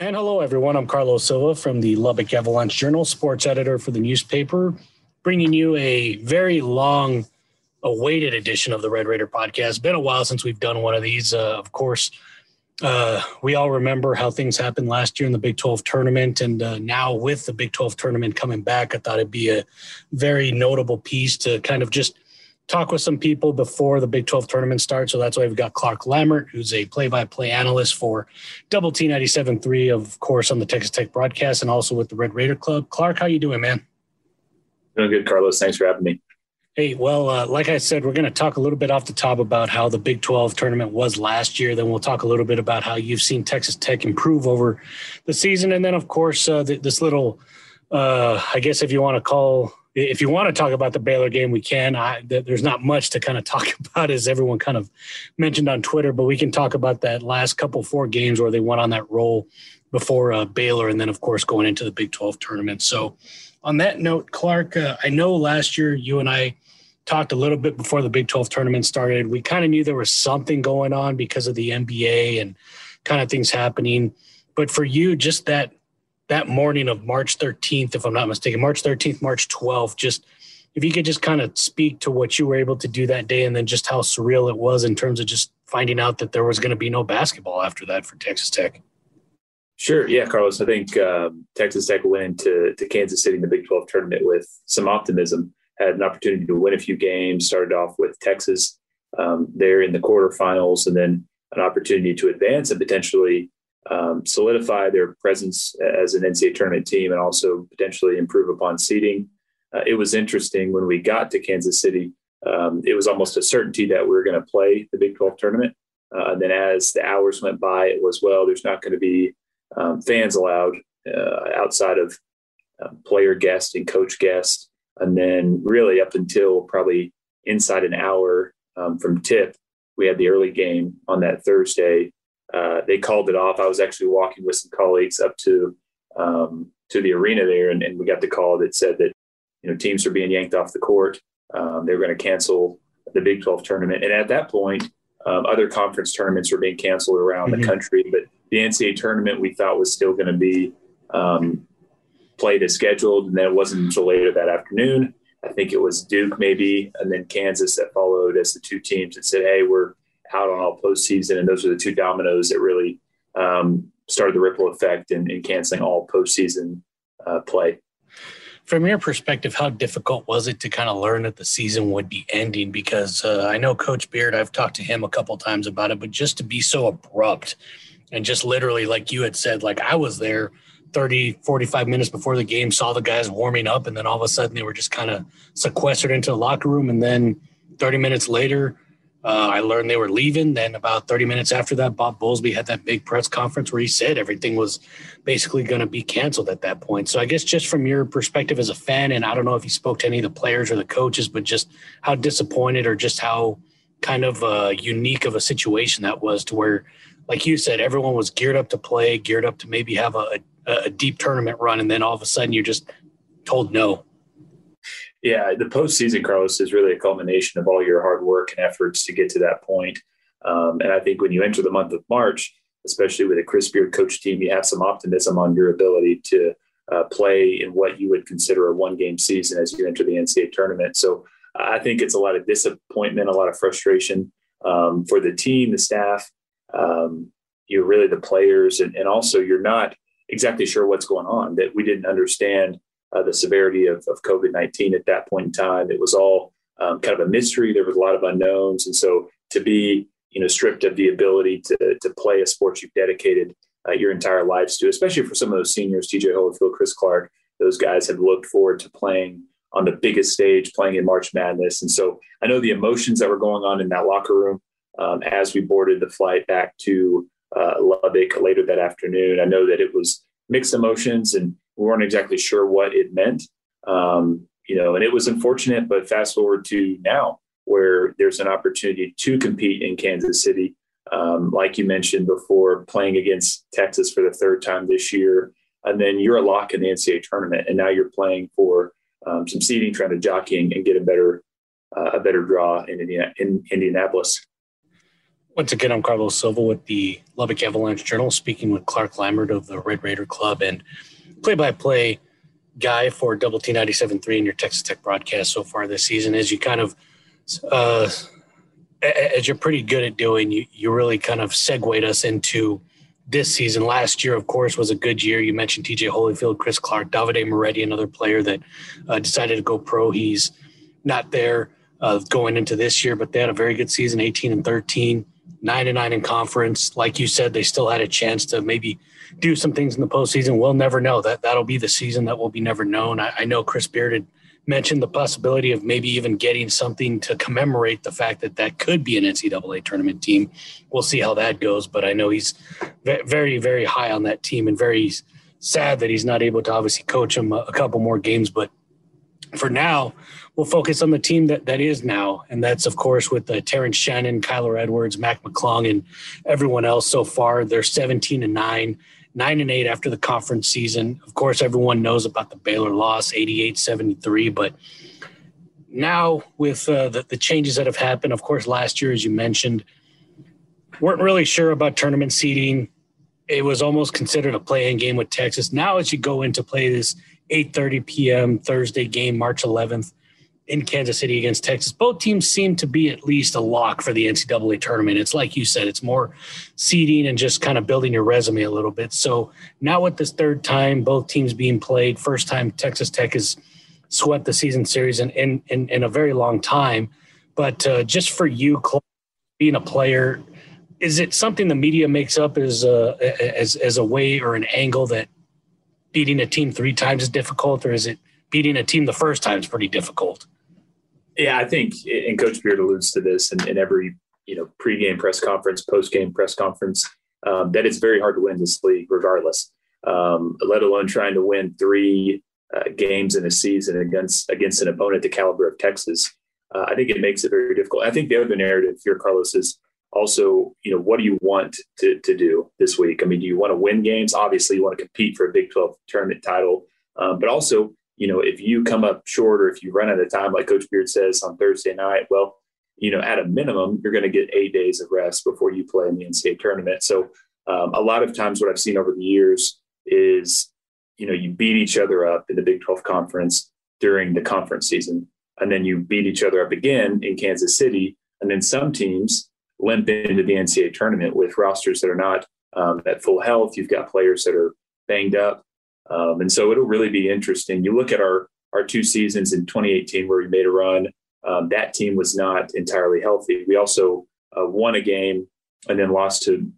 And hello, everyone. I'm Carlos Silva from the Lubbock Avalanche Journal, sports editor for the newspaper, bringing you a very long awaited edition of the Red Raider podcast. Been a while since we've done one of these. Uh, of course, uh, we all remember how things happened last year in the Big 12 tournament. And uh, now, with the Big 12 tournament coming back, I thought it'd be a very notable piece to kind of just talk with some people before the Big 12 tournament starts. So that's why we've got Clark Lammert, who's a play-by-play analyst for Double T 97.3, of course, on the Texas Tech broadcast and also with the Red Raider Club. Clark, how you doing, man? Doing good, Carlos. Thanks for having me. Hey, well, uh, like I said, we're going to talk a little bit off the top about how the Big 12 tournament was last year. Then we'll talk a little bit about how you've seen Texas Tech improve over the season. And then, of course, uh, this little, uh, I guess if you want to call if you want to talk about the Baylor game, we can. I, there's not much to kind of talk about, as everyone kind of mentioned on Twitter, but we can talk about that last couple four games where they went on that roll before uh, Baylor, and then of course going into the Big 12 tournament. So, on that note, Clark, uh, I know last year you and I talked a little bit before the Big 12 tournament started. We kind of knew there was something going on because of the NBA and kind of things happening. But for you, just that that morning of March 13th, if I'm not mistaken, March 13th, March 12th, just if you could just kind of speak to what you were able to do that day and then just how surreal it was in terms of just finding out that there was going to be no basketball after that for Texas Tech. Sure. Yeah, Carlos. I think um, Texas Tech went into to Kansas City in the Big 12 tournament with some optimism, had an opportunity to win a few games, started off with Texas um, there in the quarterfinals, and then an opportunity to advance and potentially um, solidify their presence as an NCAA tournament team and also potentially improve upon seeding. Uh, it was interesting when we got to Kansas City. Um, it was almost a certainty that we were going to play the Big 12 tournament. Uh, and then as the hours went by, it was, well, there's not going to be um, fans allowed uh, outside of um, player guest and coach guest. And then, really, up until probably inside an hour um, from tip, we had the early game on that Thursday uh, they called it off. I was actually walking with some colleagues up to um, to the arena there, and, and, we got the call that said that you know teams were being yanked off the court. Um, they were going to cancel the Big 12 tournament, and at that point, um, other conference tournaments were being canceled around mm-hmm. the country. But the NCAA tournament we thought was still going to be um, played as scheduled, and then it wasn't until later that afternoon. I think it was Duke maybe, and then Kansas that followed as the two teams that said, "Hey, we're out on all postseason, and those are the two dominoes that really um, started the ripple effect in, in canceling all postseason uh, play. From your perspective, how difficult was it to kind of learn that the season would be ending? Because uh, I know Coach Beard, I've talked to him a couple times about it, but just to be so abrupt and just literally, like you had said, like I was there 30, 45 minutes before the game, saw the guys warming up, and then all of a sudden they were just kind of sequestered into the locker room. And then 30 minutes later, uh, I learned they were leaving. Then about 30 minutes after that, Bob Bowlesby had that big press conference where he said everything was basically going to be canceled at that point. So I guess just from your perspective as a fan, and I don't know if you spoke to any of the players or the coaches, but just how disappointed or just how kind of uh, unique of a situation that was to where, like you said, everyone was geared up to play, geared up to maybe have a, a, a deep tournament run, and then all of a sudden you're just told no. Yeah, the postseason, Carlos, is really a culmination of all your hard work and efforts to get to that point. Um, and I think when you enter the month of March, especially with a Chris Beard coach team, you have some optimism on your ability to uh, play in what you would consider a one game season as you enter the NCAA tournament. So I think it's a lot of disappointment, a lot of frustration um, for the team, the staff, um, you're really the players, and, and also you're not exactly sure what's going on, that we didn't understand uh, the severity of, of COVID 19 at that point in time. It was all um, kind of a mystery. There was a lot of unknowns. And so to be you know, stripped of the ability to, to play a sport you've dedicated uh, your entire lives to, especially for some of those seniors, TJ Holyfield, Chris Clark, those guys have looked forward to playing on the biggest stage, playing in March Madness. And so I know the emotions that were going on in that locker room um, as we boarded the flight back to uh, Lubbock later that afternoon. I know that it was mixed emotions and we weren't exactly sure what it meant. Um, you know, and it was unfortunate, but fast forward to now where there's an opportunity to compete in Kansas City. Um, like you mentioned before, playing against Texas for the third time this year. And then you're a lock in the NCAA tournament. And now you're playing for um, some seeding, trying to jockey and, get a better, uh, a better draw in, Indiana, in Indianapolis. Once again, I'm Carlos Silva with the Lubbock Avalanche Journal, speaking with Clark Lammert of the Red Raider Club and play-by-play guy for Double T 97.3 in your Texas Tech broadcast so far this season. As you kind of, uh, as you're pretty good at doing, you you really kind of segued us into this season. Last year, of course, was a good year. You mentioned TJ Holyfield, Chris Clark, Davide Moretti, another player that uh, decided to go pro. He's not there uh, going into this year, but they had a very good season, 18 and 13 nine and nine in conference. Like you said, they still had a chance to maybe do some things in the postseason. We'll never know. That that'll be the season that will be never known. I, I know Chris Beard had mentioned the possibility of maybe even getting something to commemorate the fact that that could be an NCAA tournament team. We'll see how that goes, but I know he's very, very high on that team and very sad that he's not able to obviously coach them a couple more games. But for now, we'll focus on the team that, that is now. And that's, of course, with uh, Terrence Shannon, Kyler Edwards, Mac McClung, and everyone else so far. They're 17 and 9, 9 and 8 after the conference season. Of course, everyone knows about the Baylor loss, 88 73. But now, with uh, the, the changes that have happened, of course, last year, as you mentioned, weren't really sure about tournament seeding. It was almost considered a play-in game with Texas. Now, as you go into play this 8:30 p.m. Thursday game, March 11th, in Kansas City against Texas. Both teams seem to be at least a lock for the NCAA tournament. It's like you said, it's more seeding and just kind of building your resume a little bit. So now with this third time, both teams being played, first time Texas Tech has swept the season series in, in, in, in a very long time. But uh, just for you, being a player, is it something the media makes up as a, as, as a way or an angle that beating a team three times is difficult, or is it beating a team the first time is pretty difficult? Yeah, I think, and Coach Beard alludes to this in, in every you know pregame press conference, postgame press conference, um, that it's very hard to win this league, regardless. Um, let alone trying to win three uh, games in a season against against an opponent the caliber of Texas. Uh, I think it makes it very difficult. I think the other narrative here, Carlos, is also you know what do you want to to do this week? I mean, do you want to win games? Obviously, you want to compete for a Big Twelve tournament title, um, but also you know, if you come up short or if you run out of time, like Coach Beard says on Thursday night, well, you know, at a minimum, you're going to get eight days of rest before you play in the NCAA tournament. So, um, a lot of times, what I've seen over the years is, you know, you beat each other up in the Big 12 conference during the conference season, and then you beat each other up again in Kansas City, and then some teams limp into the NCAA tournament with rosters that are not um, at full health. You've got players that are banged up. Um, and so it'll really be interesting. You look at our our two seasons in 2018 where we made a run. Um, that team was not entirely healthy. We also uh, won a game and then lost to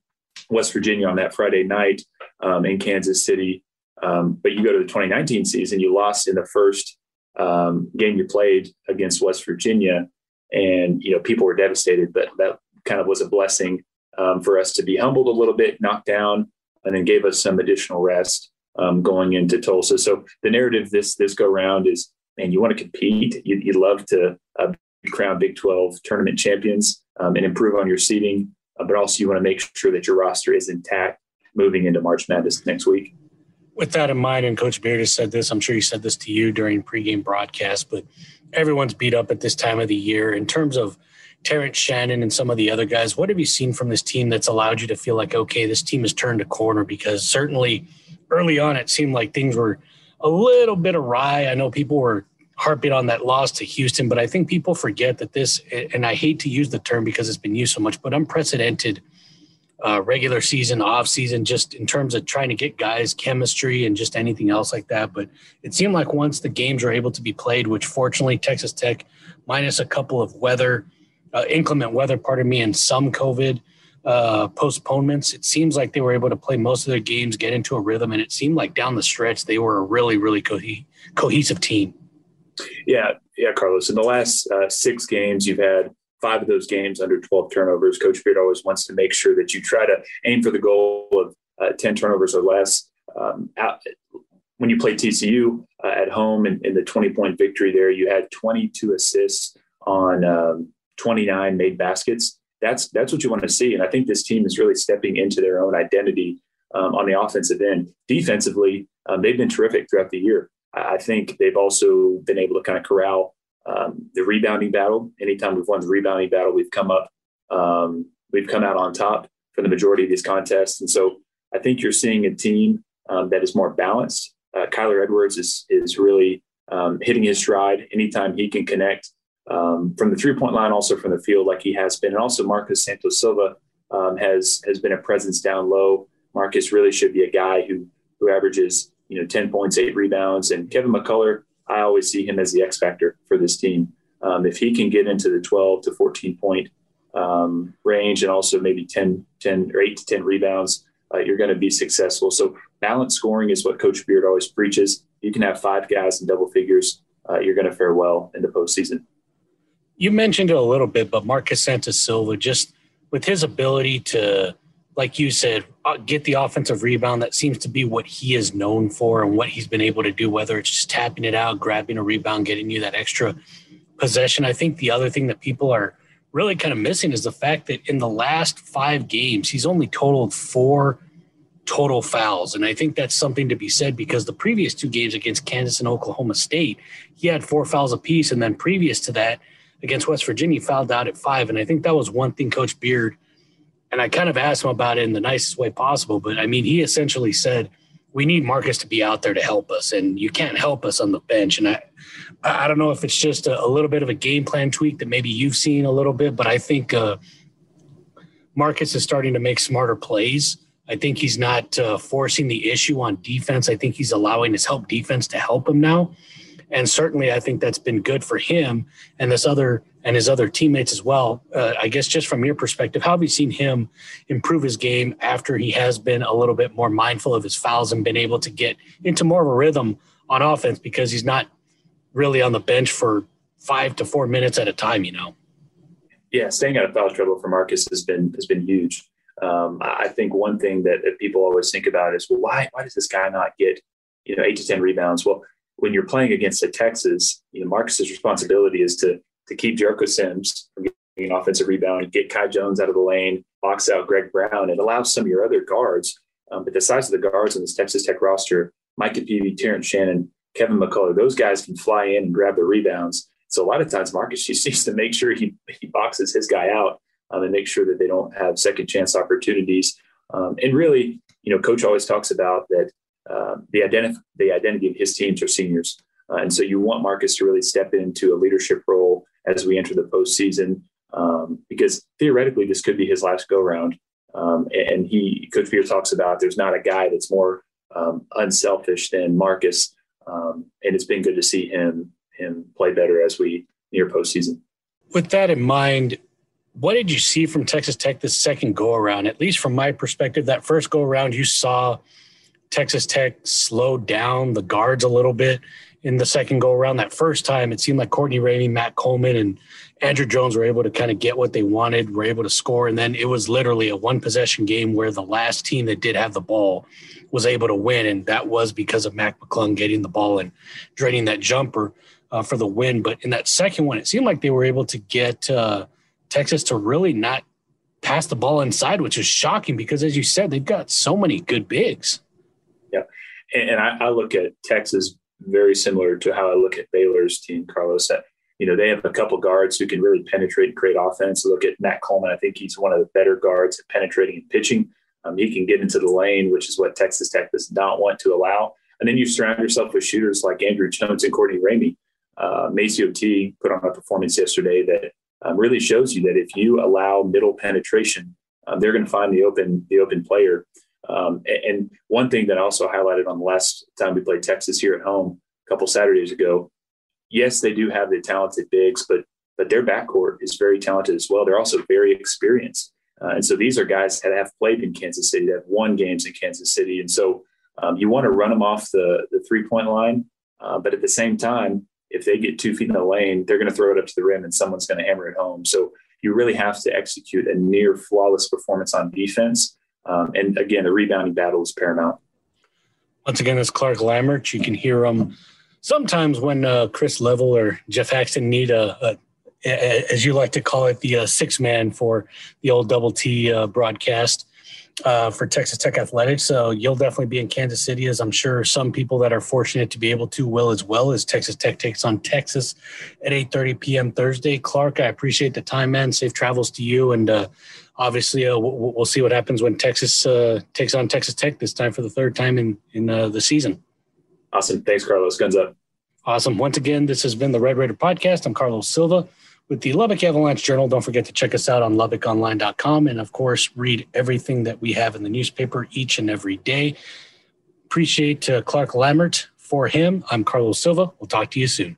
West Virginia on that Friday night um, in Kansas City. Um, but you go to the 2019 season, you lost in the first um, game you played against West Virginia, and you know people were devastated. But that kind of was a blessing um, for us to be humbled a little bit, knocked down, and then gave us some additional rest um, going into Tulsa. So the narrative this this go round is, man, you want to compete. You, love to uh, crown Big 12 tournament champions um, and improve on your seeding, uh, but also you want to make sure that your roster is intact moving into March Madness next week. With that in mind, and Coach Beard has said this, I'm sure he said this to you during pregame broadcast, but everyone's beat up at this time of the year. In terms of Terrence Shannon and some of the other guys, what have you seen from this team that's allowed you to feel like, okay, this team has turned a corner? Because certainly – early on, it seemed like things were a little bit awry. I know people were harping on that loss to Houston, but I think people forget that this, and I hate to use the term because it's been used so much, but unprecedented uh, regular season, off season, just in terms of trying to get guys chemistry and just anything else like that. But it seemed like once the games were able to be played, which fortunately Texas Tech, minus a couple of weather, uh, inclement weather, pardon me, and some COVID uh, postponements, it seems like they were able to play most of their games, get into a rhythm, and it seemed like down the stretch they were a really, really co- cohesive team. Yeah, yeah, Carlos. In the last uh, six games, you've had five of those games under 12 turnovers. Coach Beard always wants to make sure that you try to aim for the goal of uh, 10 turnovers or less. Um, out, when you play TCU uh, at home in, in, the 20 point victory there, you had 22 assists on um, 29 made baskets that's that's what you want to see. And I think this team is really stepping into their own identity um, on the offensive end. Defensively, um, they've been terrific throughout the year. I think they've also been able to kind of corral um, the rebounding battle. Anytime we've won the rebounding battle, we've come up um, we've come out on top for the majority of these contests. And so I think you're seeing a team um, that is more balanced. Uh, Kyler Edwards is is really um, hitting his stride anytime he can connect um, from the three point line, also from the field, like he has been, and also Marcus Santos Silva um, has has been a presence down low. Marcus really should be a guy who who averages you know ten points, eight rebounds, and Kevin McCullar. I always see him as the X factor for this team. Um, if he can get into the 12 to 14 point um, range and also maybe 10, 10 or 8 to 10 rebounds, uh, you're going to be successful. So balanced scoring is what Coach Beard always preaches. You can have five guys in double figures. Uh, you're going to fare well in the postseason. You mentioned it a little bit, but Marcus Santos Silva, just with his ability to, like you said, uh, get the offensive rebound, that seems to be what he is known for and what he's been able to do, whether it's just tapping it out, grabbing a rebound, getting you that extra possession. I think the other thing that people are really kind of missing is the fact that in the last five games, he's only totaled four total fouls. And I think that's something to be said because the previous two games against Kansas and Oklahoma State, he had four fouls apiece. And then previous to that, against West Virginia, fouled out at five. And I think that was one thing Coach Beard, and I kind of asked him about it in the nicest way possible. But I mean, he essentially said, we need Marcus to be out there to help us, and you can't help us on the bench. And I, I don't know if it's just a, a little bit of a game plan tweak that maybe you've seen a little bit, but I think uh, Marcus is starting to make smarter plays. I think he's not uh, forcing the issue on defense. I think he's allowing his help defense to help him now. And certainly, I think that's been good for him and this other and his other teammates as well. Uh, I guess just from your perspective, how have you seen him improve his game after he has been a little bit more mindful of his fouls and been able to get into more of a rhythm on offense because he's not really on the bench for five to four minutes at a time, you know? Yeah, staying out of foul trouble for Marcus has been has been huge. Um, I think one thing that, that people always think about is, well, why why does this guy not get you know eight to ten rebounds? Well, when you're playing against a Texas, you know, Marcus's responsibility is to to keep Jericho Sims from getting an offensive rebound, get Kai Jones out of the lane, box out Greg Brown. and allows some of your other guards, um, but the size of the guards on this Texas Tech roster, Micah Peavy, Terrence Shannon, Kevin McCullar, those guys can fly in and grab the rebounds. So a lot of times Marcus just needs to make sure he, he boxes his guy out um, and make sure that they don't have second chance opportunities. Um, and really, you know, coach always talks about that uh, the identity the identity of his teams are seniors, uh, and so you want Marcus to really step into a leadership role as we enter the postseason, um, because theoretically this could be his last go round. Um, and he, Coach Beard talks about there's not a guy that's more um, unselfish than Marcus, um, and it's been good to see him him play better as we near postseason. With that in mind, what did you see from Texas Tech this second go around? At least from my perspective, that first go around, you saw Texas Tech slowed down the guards a little bit in the second go around. That first time, it seemed like Courtney Ramey, Matt Coleman, and Andrew Jones were able to kind of get what they wanted, were able to score. And then it was literally a one possession game where the last team that did have the ball was able to win. And that was because of Mac McClung getting the ball and draining that jumper uh, for the win. But in that second one, it seemed like they were able to get uh, Texas to really not pass the ball inside, which is shocking because, as you said, they've got so many good bigs. And, and I, I, look at Texas very similar to how I look at Baylor's team, Carlos. That, you know, they have a couple guards who can really penetrate and create offense. Look at Matt Coleman. I think he's one of the better guards at penetrating and pitching. Um, he can get into the lane, which is what Texas Tech does not want to allow. And then you surround yourself with shooters like Andrew Jones and Courtney Ramey. Uh, MaCio Teague put on a performance yesterday that um, really shows you that if you allow middle penetration, um, they're going to find the open the open player. Um, and one thing that I also highlighted on the last time we played Texas here at home a couple Saturdays ago, yes, they do have the talented bigs, but but their backcourt is very talented as well. They're also very experienced, uh, and so these are guys that have played in Kansas City, that have won games in Kansas City, and so um, you want to run them off the the three point line, uh, but at the same time, if they get two feet in the lane, they're going to throw it up to the rim, and someone's going to hammer it home. So you really have to execute a near flawless performance on defense um, and again, the rebounding battle is paramount. Once again, it's Clark Lammert. You can hear him sometimes when uh, Chris Level or Geoff Haxton need a, a, as you like to call it, the uh, six man for the old double T uh, broadcast. Uh, for Texas Tech athletics. So you'll definitely be in Kansas City, as I'm sure some people that are fortunate to be able to will as well. As Texas Tech takes on Texas at 8:30 p.m. Thursday. Clark, I appreciate the time, man. Safe travels to you, and uh, obviously uh, we'll, we'll, see what happens when Texas uh, takes on Texas Tech this time for the third time in in uh, the season. Awesome, thanks, Carlos. Guns up. Awesome. Once again, this has been the Red Raider Podcast. I'm Carlos Silva with the Lubbock Avalanche Journal. Don't forget to check us out on LubbockOnline.com and, of course, read everything that we have in the newspaper each and every day. Appreciate uh, Clark Lammert for him. I'm Carlos Silva. We'll talk to you soon.